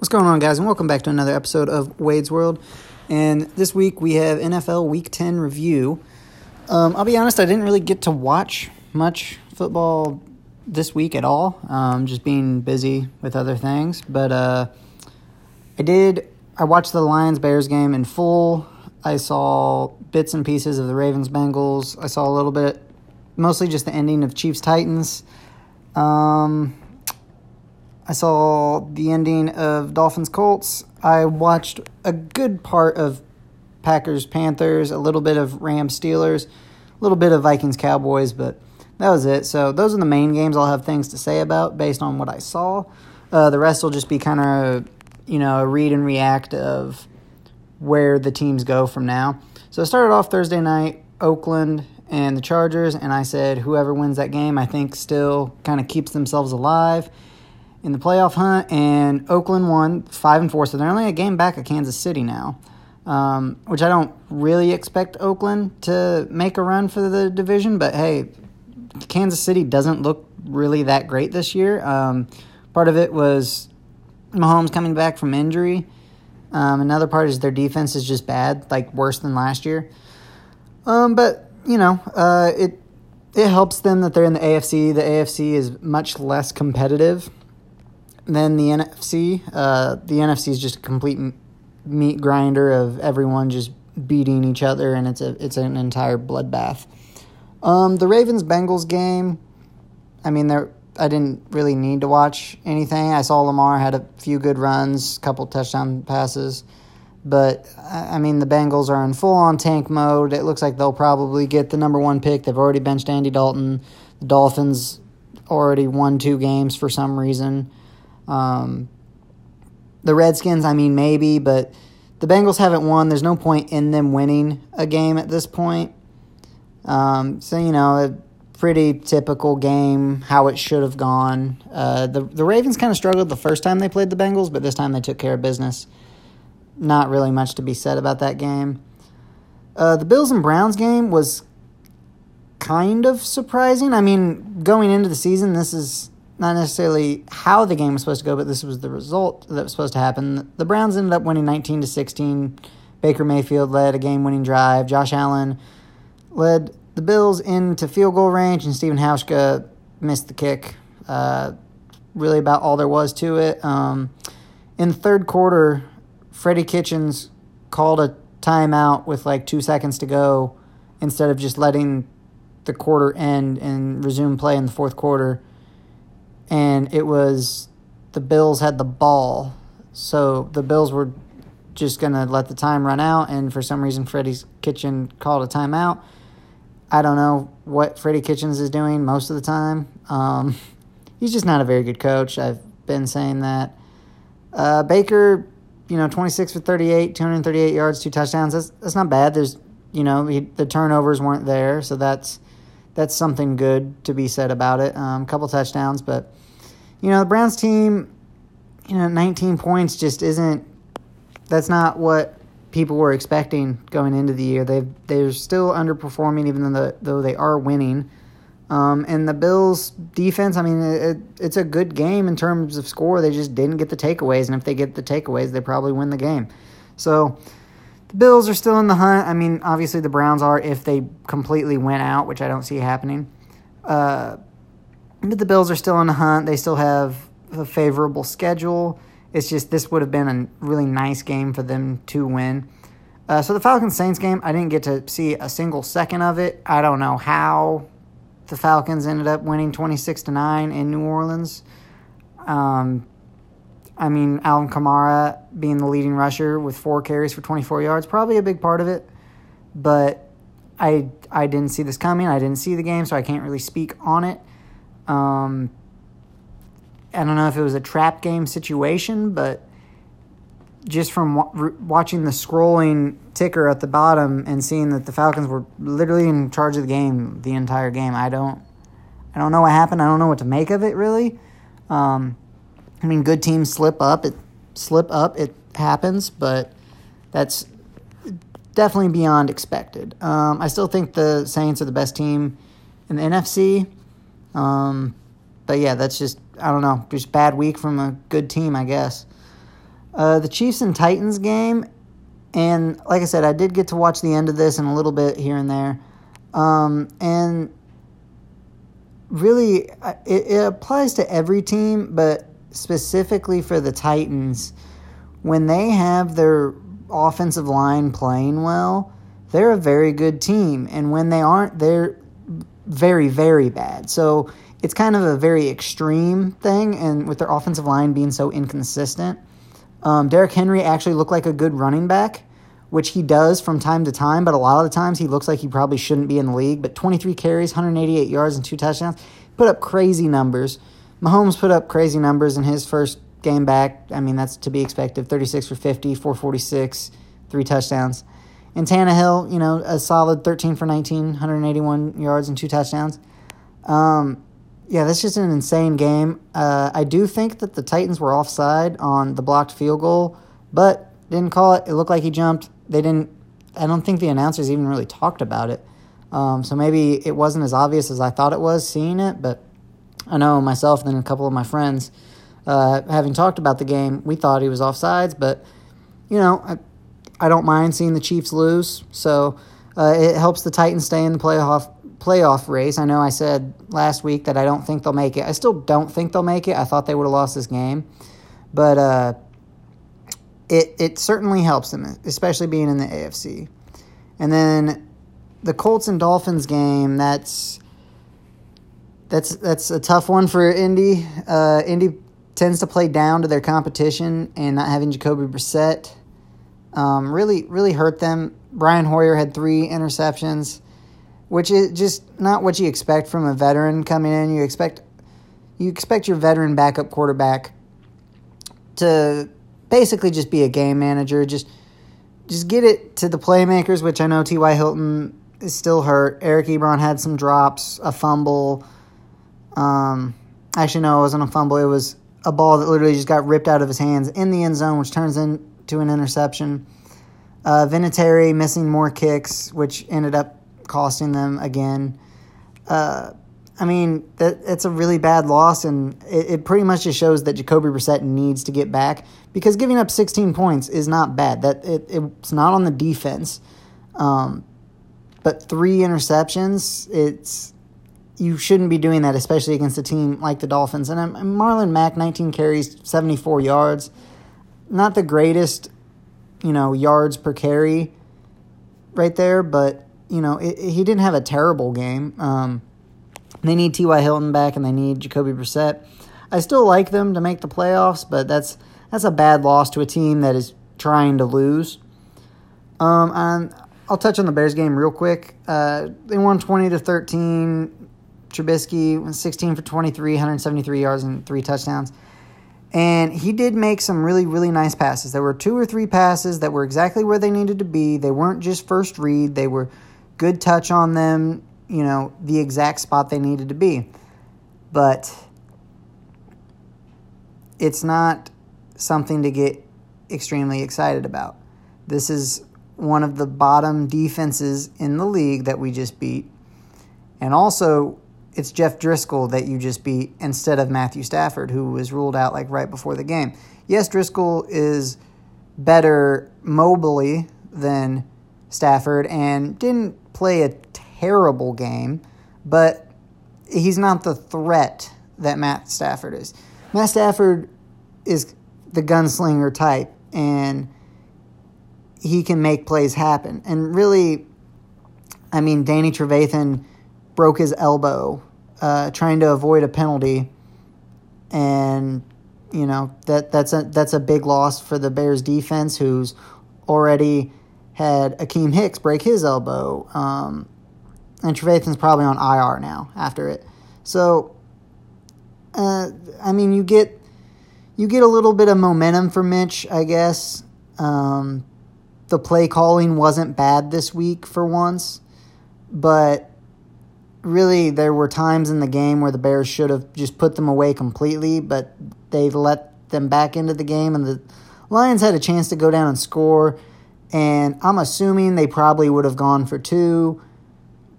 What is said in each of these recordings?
What's going on, guys, and welcome back to another episode of Wade's World. And this week we have NFL Week 10 review. Um, I'll be honest, I didn't really get to watch much football this week at all, um, just being busy with other things. But uh, I did, I watched the Lions Bears game in full. I saw bits and pieces of the Ravens Bengals. I saw a little bit, mostly just the ending of Chiefs Titans. Um, I saw the ending of Dolphins Colts. I watched a good part of Packers Panthers, a little bit of Rams Steelers, a little bit of Vikings Cowboys, but that was it. So those are the main games I'll have things to say about based on what I saw. Uh, the rest will just be kind of, you know, a read and react of where the teams go from now. So I started off Thursday night, Oakland and the Chargers, and I said whoever wins that game, I think still kind of keeps themselves alive in the playoff hunt, and Oakland won five and four, so they're only a game back of Kansas City now. Um, which I don't really expect Oakland to make a run for the division, but hey, Kansas City doesn't look really that great this year. Um, part of it was Mahomes coming back from injury. Um, another part is their defense is just bad, like worse than last year. Um, but you know, uh, it it helps them that they're in the AFC. The AFC is much less competitive than the NFC. Uh, the NFC is just a complete meat grinder of everyone just beating each other, and it's a it's an entire bloodbath. Um, the Ravens Bengals game, I mean, there I didn't really need to watch anything. I saw Lamar had a few good runs, a couple touchdown passes, but I mean, the Bengals are in full on tank mode. It looks like they'll probably get the number one pick. They've already benched Andy Dalton. The Dolphins already won two games for some reason. Um, the Redskins, I mean, maybe, but the Bengals haven't won. There's no point in them winning a game at this point. Um, so, you know, a pretty typical game, how it should have gone. Uh, the, the Ravens kind of struggled the first time they played the Bengals, but this time they took care of business. Not really much to be said about that game. Uh, the Bills and Browns game was kind of surprising. I mean, going into the season, this is not necessarily how the game was supposed to go, but this was the result that was supposed to happen. The Browns ended up winning 19 to 16. Baker Mayfield led a game-winning drive. Josh Allen led the Bills into field goal range, and Stephen Hauschka missed the kick. Uh, really, about all there was to it. Um, in the third quarter, Freddie Kitchens called a timeout with like two seconds to go instead of just letting the quarter end and resume play in the fourth quarter and it was the Bills had the ball. So the Bills were just going to let the time run out, and for some reason, Freddie Kitchens called a timeout. I don't know what Freddie Kitchens is doing most of the time. Um, he's just not a very good coach. I've been saying that. Uh, Baker, you know, 26 for 38, 238 yards, two touchdowns. That's, that's not bad. There's, you know, he, the turnovers weren't there, so that's that's something good to be said about it. A um, couple touchdowns, but you know, the Browns team, you know, 19 points just isn't. That's not what people were expecting going into the year. They they're still underperforming, even though though they are winning. Um, and the Bills' defense, I mean, it, it's a good game in terms of score. They just didn't get the takeaways, and if they get the takeaways, they probably win the game. So the Bills are still in the hunt. I mean, obviously the Browns are if they completely went out, which I don't see happening. Uh, but the Bills are still in the hunt. They still have a favorable schedule. It's just this would have been a really nice game for them to win. Uh, so the Falcons Saints game, I didn't get to see a single second of it. I don't know how the Falcons ended up winning twenty six to nine in New Orleans. Um, I mean, Alvin Kamara being the leading rusher with four carries for twenty four yards, probably a big part of it. But I I didn't see this coming. I didn't see the game, so I can't really speak on it. Um, I don't know if it was a trap game situation, but just from wa- watching the scrolling ticker at the bottom and seeing that the Falcons were literally in charge of the game the entire game, I don't, I don't know what happened. I don't know what to make of it really. Um, I mean, good teams slip up. It slip up. It happens, but that's definitely beyond expected. Um, I still think the Saints are the best team in the NFC. Um, but yeah, that's just I don't know, just bad week from a good team, I guess. Uh, the Chiefs and Titans game, and like I said, I did get to watch the end of this and a little bit here and there. Um, and really, it, it applies to every team, but specifically for the Titans, when they have their offensive line playing well, they're a very good team. And when they aren't, they're very, very bad. So it's kind of a very extreme thing, and with their offensive line being so inconsistent. Um, Derrick Henry actually looked like a good running back, which he does from time to time, but a lot of the times he looks like he probably shouldn't be in the league. But 23 carries, 188 yards, and two touchdowns. Put up crazy numbers. Mahomes put up crazy numbers in his first game back. I mean, that's to be expected 36 for 50, 446, three touchdowns. And Tannehill, you know, a solid 13 for 19, 181 yards and two touchdowns. Um, yeah, that's just an insane game. Uh, I do think that the Titans were offside on the blocked field goal, but didn't call it. It looked like he jumped. They didn't. I don't think the announcers even really talked about it. Um, so maybe it wasn't as obvious as I thought it was seeing it, but I know myself and a couple of my friends, uh, having talked about the game, we thought he was offsides, but you know, I, I don't mind seeing the Chiefs lose. So uh, it helps the Titans stay in the playoff playoff race. I know I said last week that I don't think they'll make it. I still don't think they'll make it. I thought they would have lost this game, but uh, it it certainly helps them, especially being in the AFC. And then the Colts and Dolphins game. That's that's that's a tough one for Indy. Uh, Indy tends to play down to their competition, and not having Jacoby Brissett um, really really hurt them. Brian Hoyer had three interceptions, which is just not what you expect from a veteran coming in. You expect you expect your veteran backup quarterback to basically just be a game manager, just just get it to the playmakers, which I know T.Y. Hilton is still hurt. Eric Ebron had some drops, a fumble. Um, actually, no, it wasn't a fumble. It was a ball that literally just got ripped out of his hands in the end zone, which turns into an interception. Uh, Vinatieri missing more kicks, which ended up costing them again. Uh, I mean, that it's a really bad loss, and it, it, pretty much just shows that Jacoby Brissett needs to get back because giving up 16 points is not bad. That it, it's not on the defense, um, but three interceptions, it's you shouldn't be doing that, especially against a team like the Dolphins. And Marlon Mack, 19 carries, 74 yards. Not the greatest, you know, yards per carry right there, but, you know, it, it, he didn't have a terrible game. Um, they need T.Y. Hilton back and they need Jacoby Brissett. I still like them to make the playoffs, but that's that's a bad loss to a team that is trying to lose. Um, and I'll touch on the Bears game real quick. Uh, they won 20 to 13. Trubisky was 16 for 23, 173 yards and three touchdowns. And he did make some really, really nice passes. There were two or three passes that were exactly where they needed to be. They weren't just first read, they were good touch on them, you know, the exact spot they needed to be. But it's not something to get extremely excited about. This is one of the bottom defenses in the league that we just beat. And also, it's Jeff Driskel that you just beat instead of Matthew Stafford, who was ruled out like right before the game. Yes, Driscoll is better mobily than Stafford and didn't play a terrible game, but he's not the threat that Matt Stafford is. Matt Stafford is the gunslinger type, and he can make plays happen. And really, I mean, Danny Trevathan broke his elbow uh, trying to avoid a penalty, and you know that that's a that's a big loss for the Bears defense, who's already had Akiem Hicks break his elbow, um, and Trevathan's probably on IR now after it. So, uh, I mean, you get you get a little bit of momentum for Mitch, I guess. Um, the play calling wasn't bad this week for once, but really there were times in the game where the Bears should have just put them away completely, but they let them back into the game, and the Lions had a chance to go down and score. And I'm assuming they probably would have gone for two,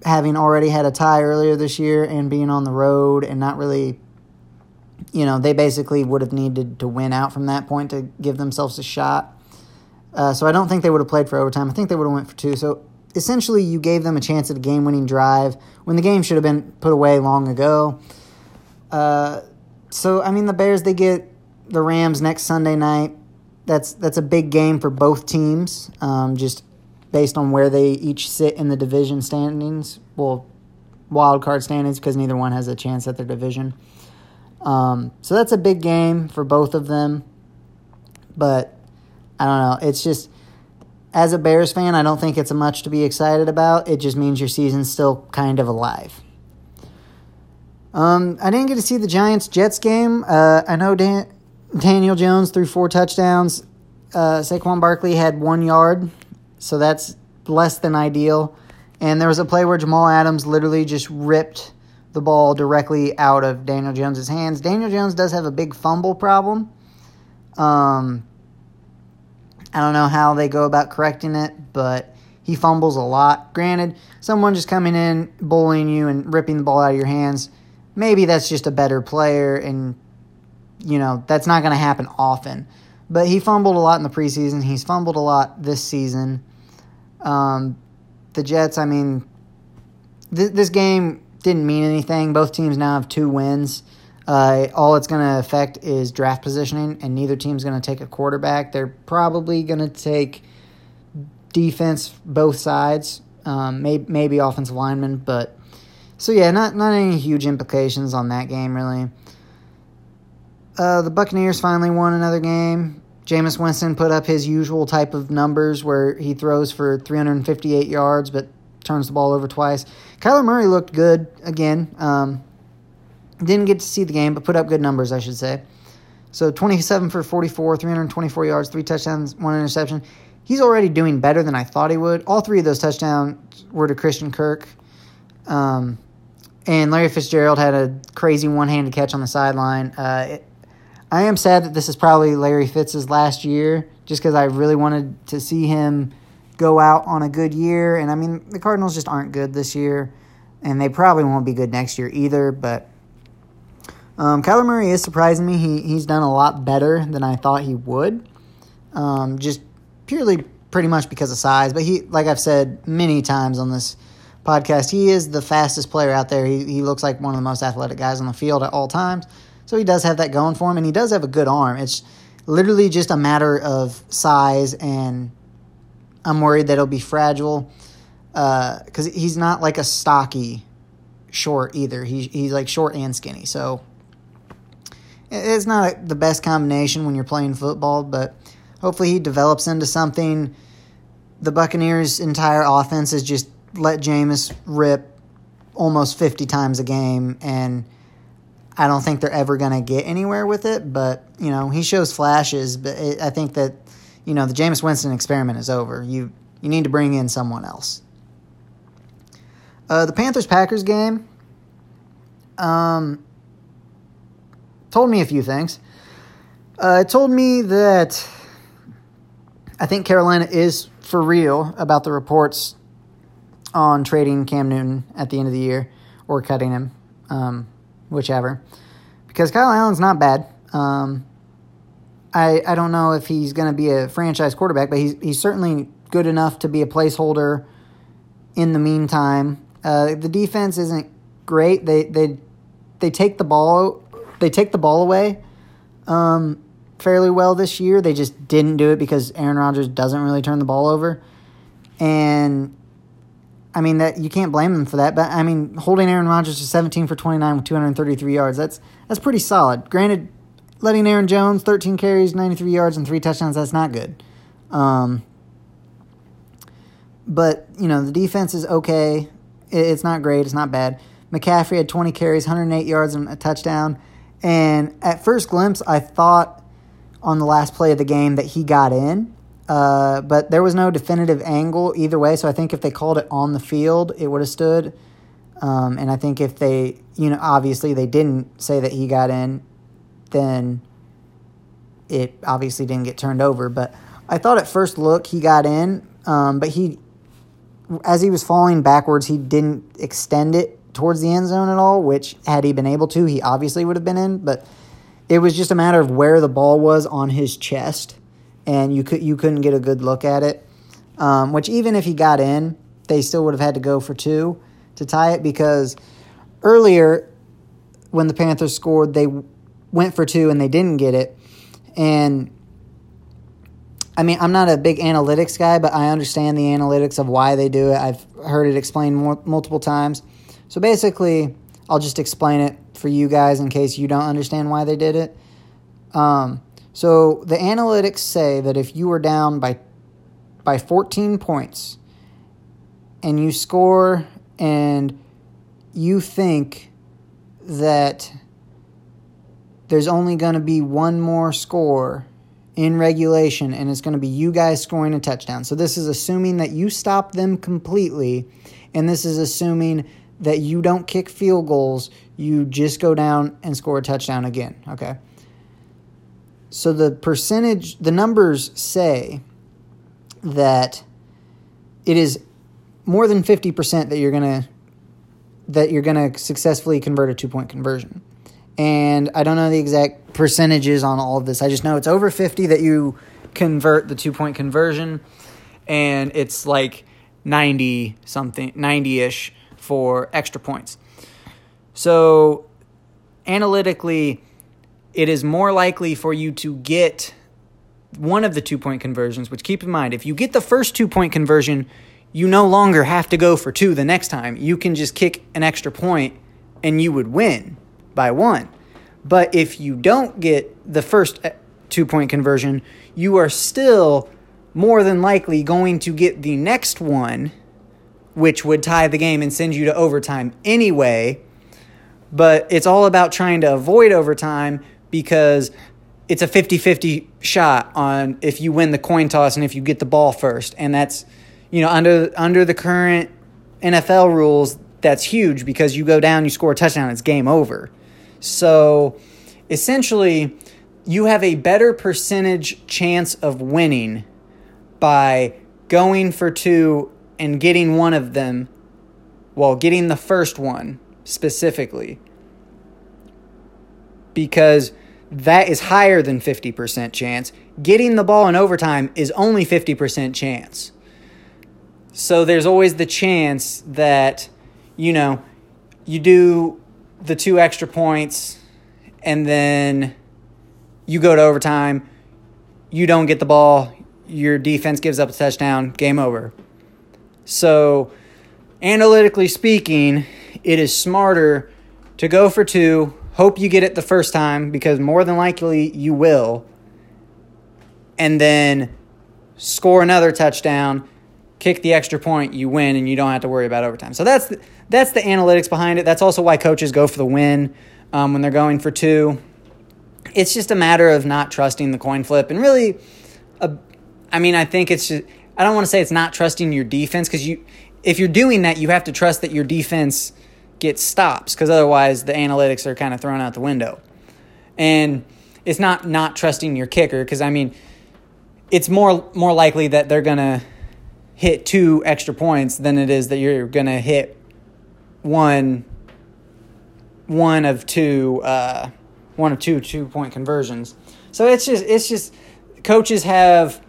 having already had a tie earlier this year and being on the road and not really, you know, they basically would have needed to win out from that point to give themselves a shot. Uh, so I don't think they would have played for overtime. I think they would have went for two. So essentially, you gave them a chance at a game-winning drive when the game should have been put away long ago. Uh, so I mean, the Bears they get the Rams next Sunday night. That's that's a big game for both teams. Um, just based on where they each sit in the division standings. Well, wild card standings because neither one has a chance at their division. Um, so that's a big game for both of them. But I don't know. It's just as a Bears fan, I don't think it's much to be excited about. It just means your season's still kind of alive. Um, I didn't get to see the Giants Jets game. Uh, I know Dan- Daniel Jones threw four touchdowns. Uh, Saquon Barkley had one yard, so that's less than ideal. And there was a play where Jamal Adams literally just ripped the ball directly out of Daniel Jones's hands. Daniel Jones does have a big fumble problem. Um, I don't know how they go about correcting it, but he fumbles a lot. Granted, someone just coming in, bullying you, and ripping the ball out of your hands, maybe that's just a better player, and, you know, that's not going to happen often. But he fumbled a lot in the preseason. He's fumbled a lot this season. Um, the Jets, I mean, th- this game didn't mean anything. Both teams now have two wins. Uh, all it's going to affect is draft positioning, and neither team's going to take a quarterback. They're probably going to take defense both sides, um, maybe, maybe offensive linemen, but so yeah, not not any huge implications on that game really. Uh, the Buccaneers finally won another game. Jameis Winston put up his usual type of numbers where he throws for 358 yards but turns the ball over twice. Kyler Murray looked good again. Um, didn't get to see the game, but put up good numbers, I should say. So 27 for 44, 324 yards, three touchdowns, one interception. He's already doing better than I thought he would. All three of those touchdowns were to Christian Kirk. Um, and Larry Fitzgerald had a crazy one handed catch on the sideline. Uh, it, I am sad that this is probably Larry Fitz's last year, just because I really wanted to see him go out on a good year. And I mean, the Cardinals just aren't good this year, and they probably won't be good next year either. But um, Kyler Murray is surprising me. He he's done a lot better than I thought he would. Um, just purely, pretty much because of size. But he, like I've said many times on this podcast, he is the fastest player out there. He he looks like one of the most athletic guys on the field at all times. So he does have that going for him, and he does have a good arm. It's literally just a matter of size, and I'm worried that it'll be fragile because uh, he's not like a stocky short either. He, he's like short and skinny. So it's not the best combination when you're playing football, but hopefully he develops into something. The Buccaneers' entire offense is just let Jameis rip almost 50 times a game, and I don't think they're ever going to get anywhere with it. But, you know, he shows flashes, but it, I think that, you know, the Jameis Winston experiment is over. You, you need to bring in someone else. Uh, the Panthers Packers game. Um, told me a few things. Uh, it told me that I think Carolina is for real about the reports on trading Cam Newton at the end of the year or cutting him, um, whichever. Because Kyle Allen's not bad. Um, I I don't know if he's going to be a franchise quarterback, but he's he's certainly good enough to be a placeholder. In the meantime, uh, the defense isn't great. They they they take the ball they take the ball away um, fairly well this year. They just didn't do it because Aaron Rodgers doesn't really turn the ball over, and I mean that you can't blame them for that. But I mean, holding Aaron Rodgers to 17 for 29 with 233 yards that's that's pretty solid. Granted, letting Aaron Jones 13 carries, 93 yards, and three touchdowns that's not good. Um, but you know the defense is okay. It's not great. It's not bad. McCaffrey had 20 carries, 108 yards, and a touchdown. And at first glimpse, I thought on the last play of the game that he got in, uh, but there was no definitive angle either way. So I think if they called it on the field, it would have stood. Um, and I think if they, you know, obviously they didn't say that he got in, then it obviously didn't get turned over. But I thought at first look he got in, um, but he, as he was falling backwards, he didn't extend it towards the end zone at all, which had he been able to, he obviously would have been in. But it was just a matter of where the ball was on his chest, and you could you couldn't get a good look at it. Um, which even if he got in, they still would have had to go for two to tie it because earlier when the Panthers scored, they went for two and they didn't get it, and I mean, I'm not a big analytics guy, but I understand the analytics of why they do it. I've heard it explained more, multiple times. So basically, I'll just explain it for you guys in case you don't understand why they did it. Um, so the analytics say that if you were down by by 14 points and you score and you think that there's only going to be one more score in regulation, and it's going to be you guys scoring a touchdown. So this is assuming that you stop them completely, and this is assuming that you don't kick field goals, you just go down and score a touchdown again, okay? So the percentage, the numbers say that it is more than 50% that you're going to that you're going to successfully convert a two-point conversion and I don't know the exact percentages on all of this. I just know it's over 50 that you convert the two point conversion, and it's like 90 something, 90 ish for extra points. So, analytically, it is more likely for you to get one of the two point conversions, which keep in mind, if you get the first two point conversion, you no longer have to go for two the next time. You can just kick an extra point and you would win by one. But if you don't get the first uh, two point conversion, you are still more than likely going to get the next one, which would tie the game and send you to overtime anyway. But it's all about trying to avoid overtime because it's a 50 50 shot on if you win the coin toss and if you get the ball first. And that's, you know, under, under the current NFL rules, that's huge because you go down, you score a touchdown, it's game over. So essentially, you have a better percentage chance of winning by going for two and getting one of them, well, getting the first one specifically, because that is higher than 50% chance. Getting the ball in overtime is only 50% chance. So there's always the chance that, you know, you do the two extra points, and then you go to overtime, you don't get the ball, your defense gives up a touchdown, game over. So, analytically speaking, it is smarter to go for two, hope you get it the first time because more than likely you will, and then score another touchdown, kick the extra point, you win, and you don't have to worry about overtime. So that's the, that's the analytics behind it. That's also why coaches go for the win um, when they're going for two. It's just a matter of not trusting the coin flip, and really, uh, I mean, I think it's just. I don't want to say it's not trusting your defense because you, if you're doing that, you have to trust that your defense gets stops because otherwise the analytics are kind of thrown out the window. And it's not not trusting your kicker because I mean, it's more more likely that they're gonna hit two extra points than it is that you're to hit one one of two uh, one of two two point conversions. So it's just it's just coaches have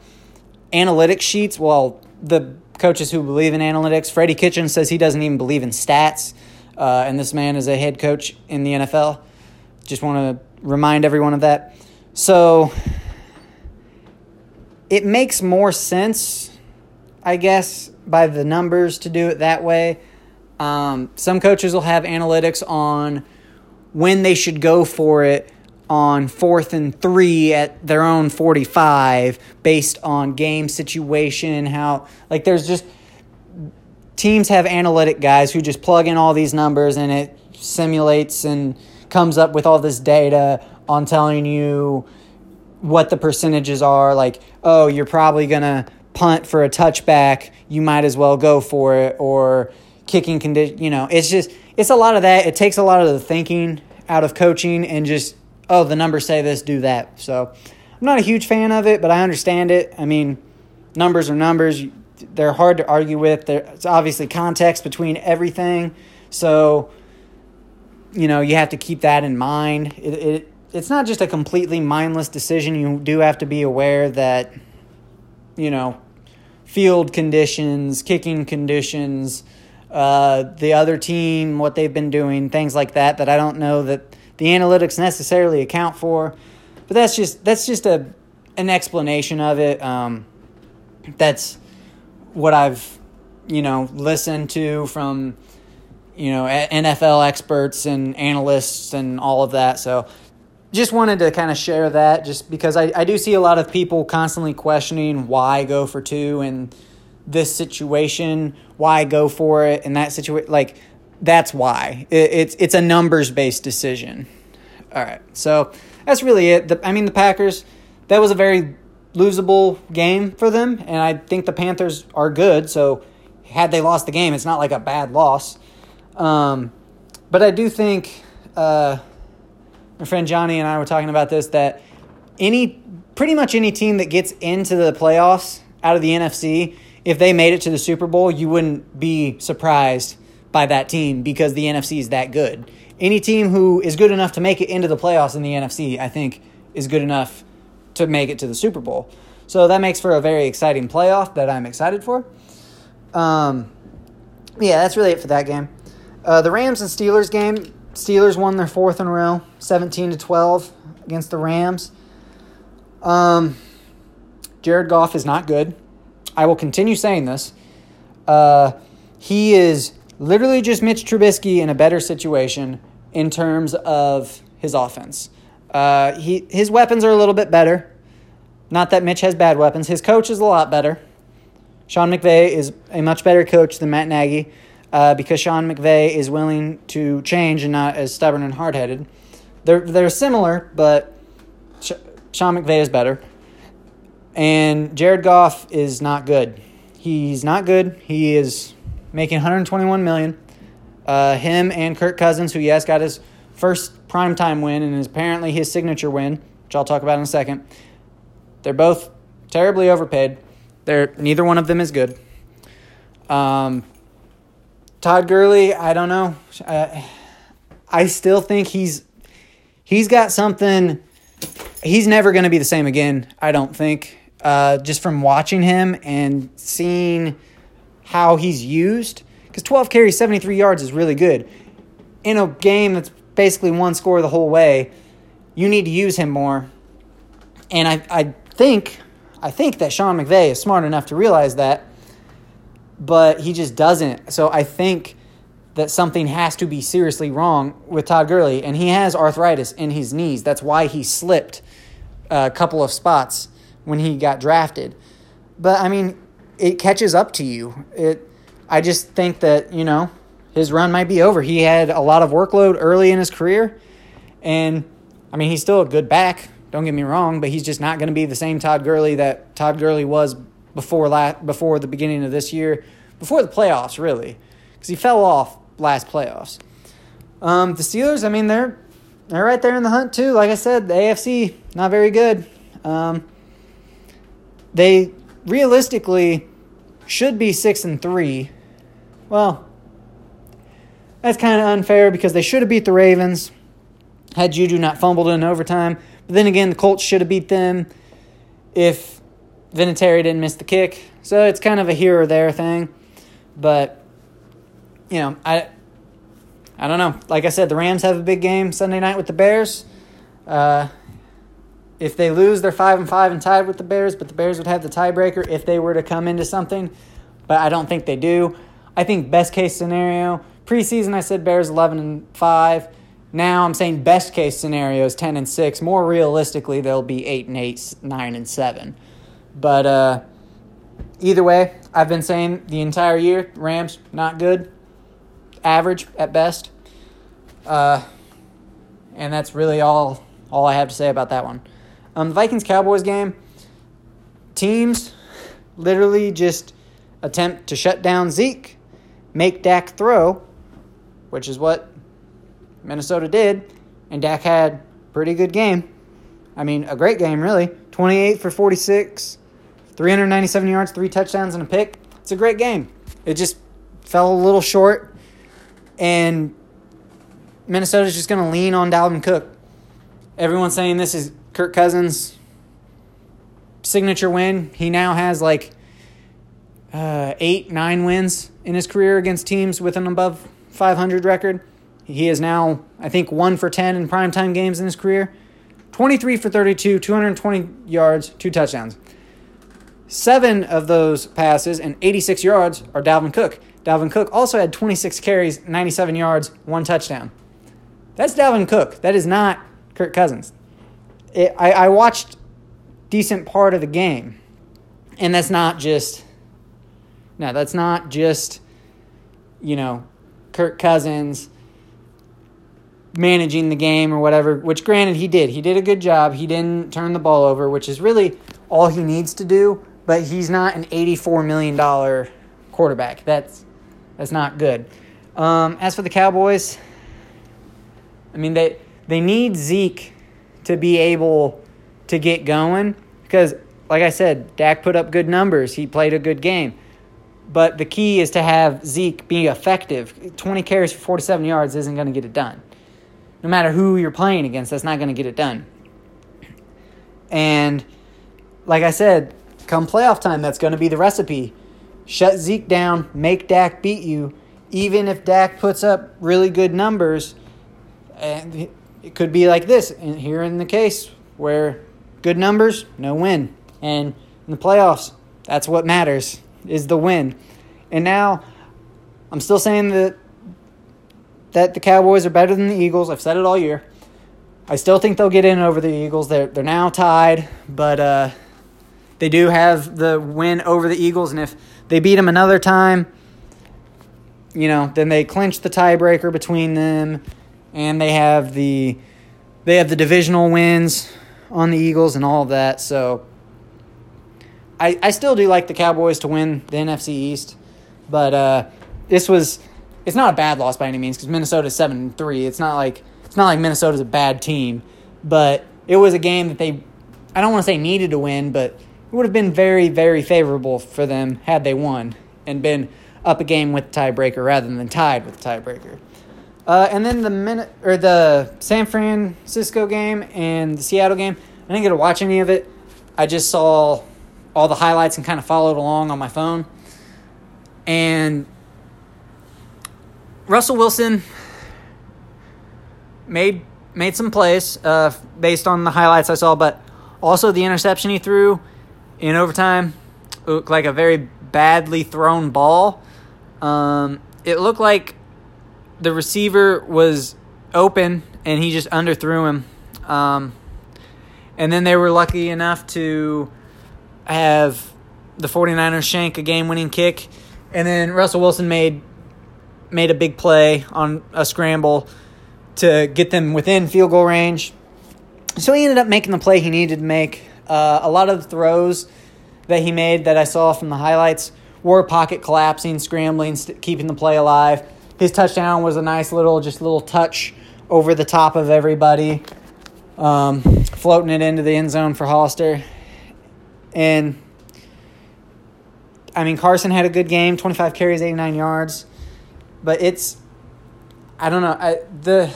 analytics sheets. Well, the coaches who believe in analytics, Freddie Kitchen says he doesn't even believe in stats, uh, and this man is a head coach in the NFL. Just want to remind everyone of that. So it makes more sense I guess, by the numbers to do it that way. Um, some coaches will have analytics on when they should go for it on fourth and three at their own 45 based on game situation, and how, like, there's just teams have analytic guys who just plug in all these numbers and it simulates and comes up with all this data on telling you what the percentages are. Like, oh, you're probably going to punt for a touchback, you might as well go for it or kicking condition, you know, it's just it's a lot of that. It takes a lot of the thinking out of coaching and just oh, the numbers say this, do that. So, I'm not a huge fan of it, but I understand it. I mean, numbers are numbers. They're hard to argue with. There's obviously context between everything. So, you know, you have to keep that in mind. It, it it's not just a completely mindless decision. You do have to be aware that, you know, field conditions, kicking conditions, uh, the other team, what they've been doing, things like that, that I don't know that the analytics necessarily account for. But that's just that's just a an explanation of it. Um, that's what I've you know listened to from you know NFL experts and analysts and all of that. So just wanted to kind of share that just because I, I do see a lot of people constantly questioning why go for two in this situation, why go for it in that situation. Like, that's why. It, it's, it's a numbers based decision. All right. So that's really it. The, I mean, the Packers, that was a very losable game for them. And I think the Panthers are good. So had they lost the game, it's not like a bad loss. Um, but I do think. Uh, my friend Johnny and I were talking about this that any pretty much any team that gets into the playoffs out of the NFC, if they made it to the Super Bowl, you wouldn't be surprised by that team because the NFC is that good. Any team who is good enough to make it into the playoffs in the NFC, I think, is good enough to make it to the Super Bowl. So that makes for a very exciting playoff that I'm excited for. Um, yeah, that's really it for that game. Uh, the Rams and Steelers game, Steelers won their fourth in a row, 17 to 12 against the Rams. Um, Jared Goff is not good. I will continue saying this. Uh, he is literally just Mitch Trubisky in a better situation in terms of his offense. Uh, he his weapons are a little bit better. Not that Mitch has bad weapons. His coach is a lot better. Sean McVay is a much better coach than Matt Nagy uh, because Sean McVay is willing to change and not as stubborn and hard headed. They're they're similar, but Sh- Sean McVay is better. And Jared Goff is not good. He's not good. He is making 121 million. Uh, him and Kirk Cousins, who yes got his first primetime win and is apparently his signature win, which I'll talk about in a second. They're both terribly overpaid. They're neither one of them is good. Um, Todd Gurley, I don't know. Uh, I still think he's he's got something. He's never going to be the same again. I don't think. Uh, just from watching him and seeing how he's used, because 12 carries, 73 yards is really good. In a game that's basically one score the whole way, you need to use him more. And I, I think, I think that Sean McVay is smart enough to realize that but he just doesn't. So I think that something has to be seriously wrong with Todd Gurley, and he has arthritis in his knees. That's why he slipped a couple of spots when he got drafted. But I mean, it catches up to you. It. I just think that you know his run might be over. He had a lot of workload early in his career, and I mean he's still a good back. Don't get me wrong, but he's just not going to be the same Todd Gurley that Todd Gurley was before la- before the beginning of this year, before the playoffs, really, because he fell off last playoffs. Um, the Steelers, I mean, they're they're right there in the hunt too. Like I said, the AFC not very good. Um, they realistically should be six and three. Well, that's kind of unfair because they should have beat the Ravens had Juju not fumbled in overtime. But then again, the Colts should have beat them if Vinatieri didn't miss the kick, so it's kind of a here or there thing. But you know, I I don't know. Like I said, the Rams have a big game Sunday night with the Bears. Uh, if they lose, they're five and five and tied with the Bears, but the Bears would have the tiebreaker if they were to come into something. But I don't think they do. I think best case scenario preseason I said Bears eleven and five. Now I'm saying best case scenario is ten and six. More realistically, they'll be eight and eight, nine and seven. But uh, either way, I've been saying the entire year Rams not good, average at best. Uh, and that's really all all I have to say about that one. Um, the Vikings Cowboys game, teams literally just attempt to shut down Zeke, make Dak throw, which is what Minnesota did, and Dak had a pretty good game. I mean, a great game, really. 28 for 46, 397 yards, three touchdowns, and a pick. It's a great game. It just fell a little short, and Minnesota's just going to lean on Dalvin Cook. everyone's saying this is Kirk Cousins' signature win. He now has like uh, eight, nine wins in his career against teams with an above 500 record. He is now, I think, one for 10 in primetime games in his career. 23 for 32, 220 yards, two touchdowns. Seven of those passes and 86 yards are Dalvin Cook. Dalvin Cook also had 26 carries, 97 yards, one touchdown. That's Dalvin Cook. That is not Kirk Cousins. It, I, I watched decent part of the game, and that's not just. No, that's not just, you know, Kirk Cousins managing the game or whatever, which granted he did. He did a good job. He didn't turn the ball over, which is really all he needs to do, but he's not an $84 million quarterback. That's that's not good. Um, as for the Cowboys, I mean they they need Zeke to be able to get going because like I said, Dak put up good numbers. He played a good game. But the key is to have Zeke be effective. 20 carries for 47 yards isn't going to get it done no matter who you're playing against, that's not going to get it done. And like I said, come playoff time, that's going to be the recipe. Shut Zeke down, make Dak beat you. Even if Dak puts up really good numbers, it could be like this. Here in the case where good numbers, no win. And in the playoffs, that's what matters is the win. And now I'm still saying that that the Cowboys are better than the Eagles. I've said it all year. I still think they'll get in over the Eagles. They're they're now tied, but uh, they do have the win over the Eagles, and if they beat them another time, you know, then they clinch the tiebreaker between them, and they have the they have the divisional wins on the Eagles and all of that. So I I still do like the Cowboys to win the NFC East, but uh, this was it's not a bad loss by any means because Minnesota's seven three. It's not like it's not like Minnesota's a bad team, but it was a game that they I don't want to say needed to win, but it would have been very very favorable for them had they won and been up a game with the tiebreaker rather than tied with the tiebreaker. Uh, and then the minute or the San Francisco game and the Seattle game, I didn't get to watch any of it. I just saw all the highlights and kind of followed along on my phone. And Russell Wilson made made some plays uh, based on the highlights I saw, but also the interception he threw in overtime looked like a very badly thrown ball. Um, it looked like the receiver was open and he just underthrew him. Um, and then they were lucky enough to have the 49ers shank a game winning kick. And then Russell Wilson made made a big play on a scramble to get them within field goal range. So he ended up making the play he needed to make. Uh, a lot of the throws that he made that I saw from the highlights were pocket collapsing, scrambling, st- keeping the play alive. His touchdown was a nice little, just little touch over the top of everybody, um, floating it into the end zone for Hollister. And I mean, Carson had a good game 25 carries, 89 yards but it's I don't know. I the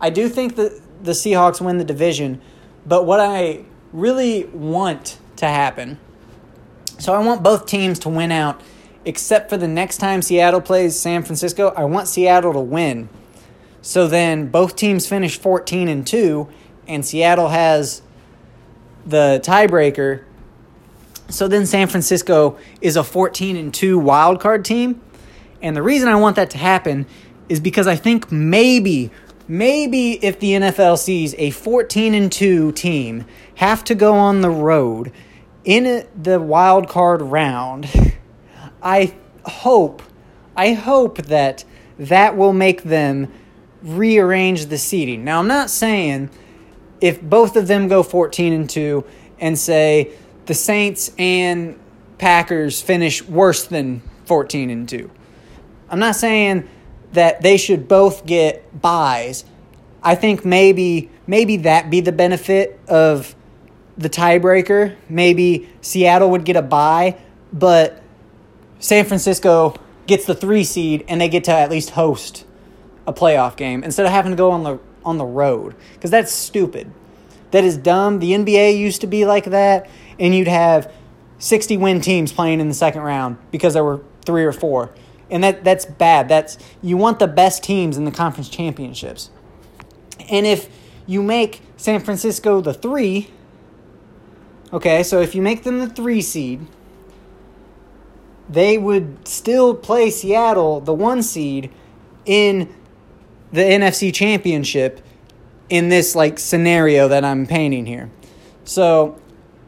I do think that the Seahawks win the division, but what I really want to happen so I want both teams to win out except for the next time Seattle plays San Francisco. I want Seattle to win. So then both teams finish 14 and 2 and Seattle has the tiebreaker. So then San Francisco is a 14 and 2 wild card team and the reason I want that to happen is because I think maybe, maybe if the NFL sees a 14 and 2 team have to go on the road in the wild card round, I hope, I hope that that will make them rearrange the seating. Now, I'm not saying if both of them go 14 and 2 and say the Saints and Packers finish worse than 14 and 2. I'm not saying that they should both get byes. I think maybe maybe that be the benefit of the tiebreaker. Maybe Seattle would get a bye, but San Francisco gets the three seed and they get to at least host a playoff game instead of having to go on the on the road because that's stupid. That is dumb. The NBA used to be like that, and you'd have 60 win teams playing in the second round because there were three or four. And that, that's bad. That's you want the best teams in the conference championships. And if you make San Francisco the three, okay, so if you make them the three seed, they would still play Seattle, the one seed, in the NFC championship in this like scenario that I'm painting here. So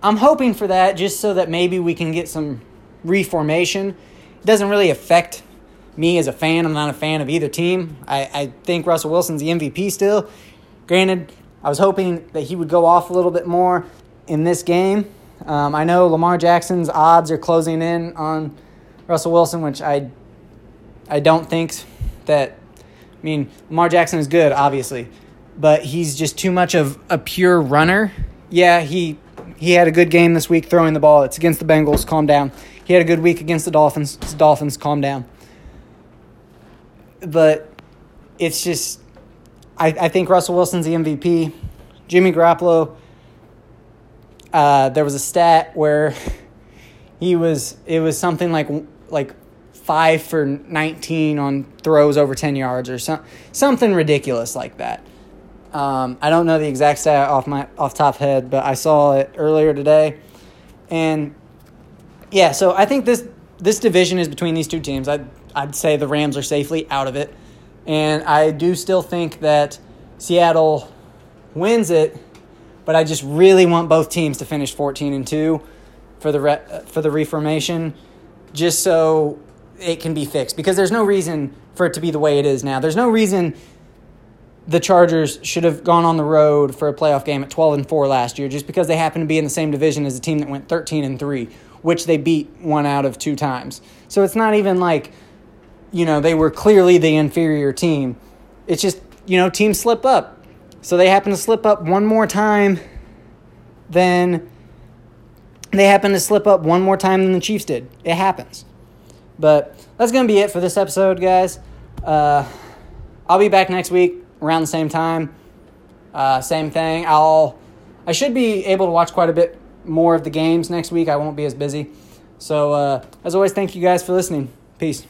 I'm hoping for that just so that maybe we can get some reformation. It doesn't really affect me as a fan. I'm not a fan of either team. I, I think Russell Wilson's the MVP still. Granted, I was hoping that he would go off a little bit more in this game. Um, I know Lamar Jackson's odds are closing in on Russell Wilson, which I I don't think that. I mean, Lamar Jackson is good, obviously, but he's just too much of a pure runner. Yeah, he he had a good game this week throwing the ball. It's against the Bengals. Calm down. He had a good week against the Dolphins. It's Dolphins. Calm down. But it's just, I, I think Russell Wilson's the MVP. Jimmy Garoppolo, uh, there was a stat where he was, it was something like, like five for 19 on throws over 10 yards or some, something ridiculous like that. Um, I don't know the exact stat off my off top head, but I saw it earlier today, and yeah. So I think this this division is between these two teams. I'd I'd say the Rams are safely out of it, and I do still think that Seattle wins it, but I just really want both teams to finish fourteen and two for the re- for the reformation, just so it can be fixed. Because there's no reason for it to be the way it is now. There's no reason the Chargers should have gone on the road for a playoff game at 12 and 4 last year just because they happen to be in the same division as a team that went 13 and 3, which they beat one out of two times. So it's not even like you know, they were clearly the inferior team. It's just, you know, teams slip up. So they happen to slip up one more time than they happen to slip up one more time than the Chiefs did. It happens. But that's going to be it for this episode, guys. Uh, I'll be back next week around the same time. Uh, same thing. I'll I should be able to watch quite a bit more of the games next week. I won't be as busy. So uh, as always, thank you guys for listening. Peace.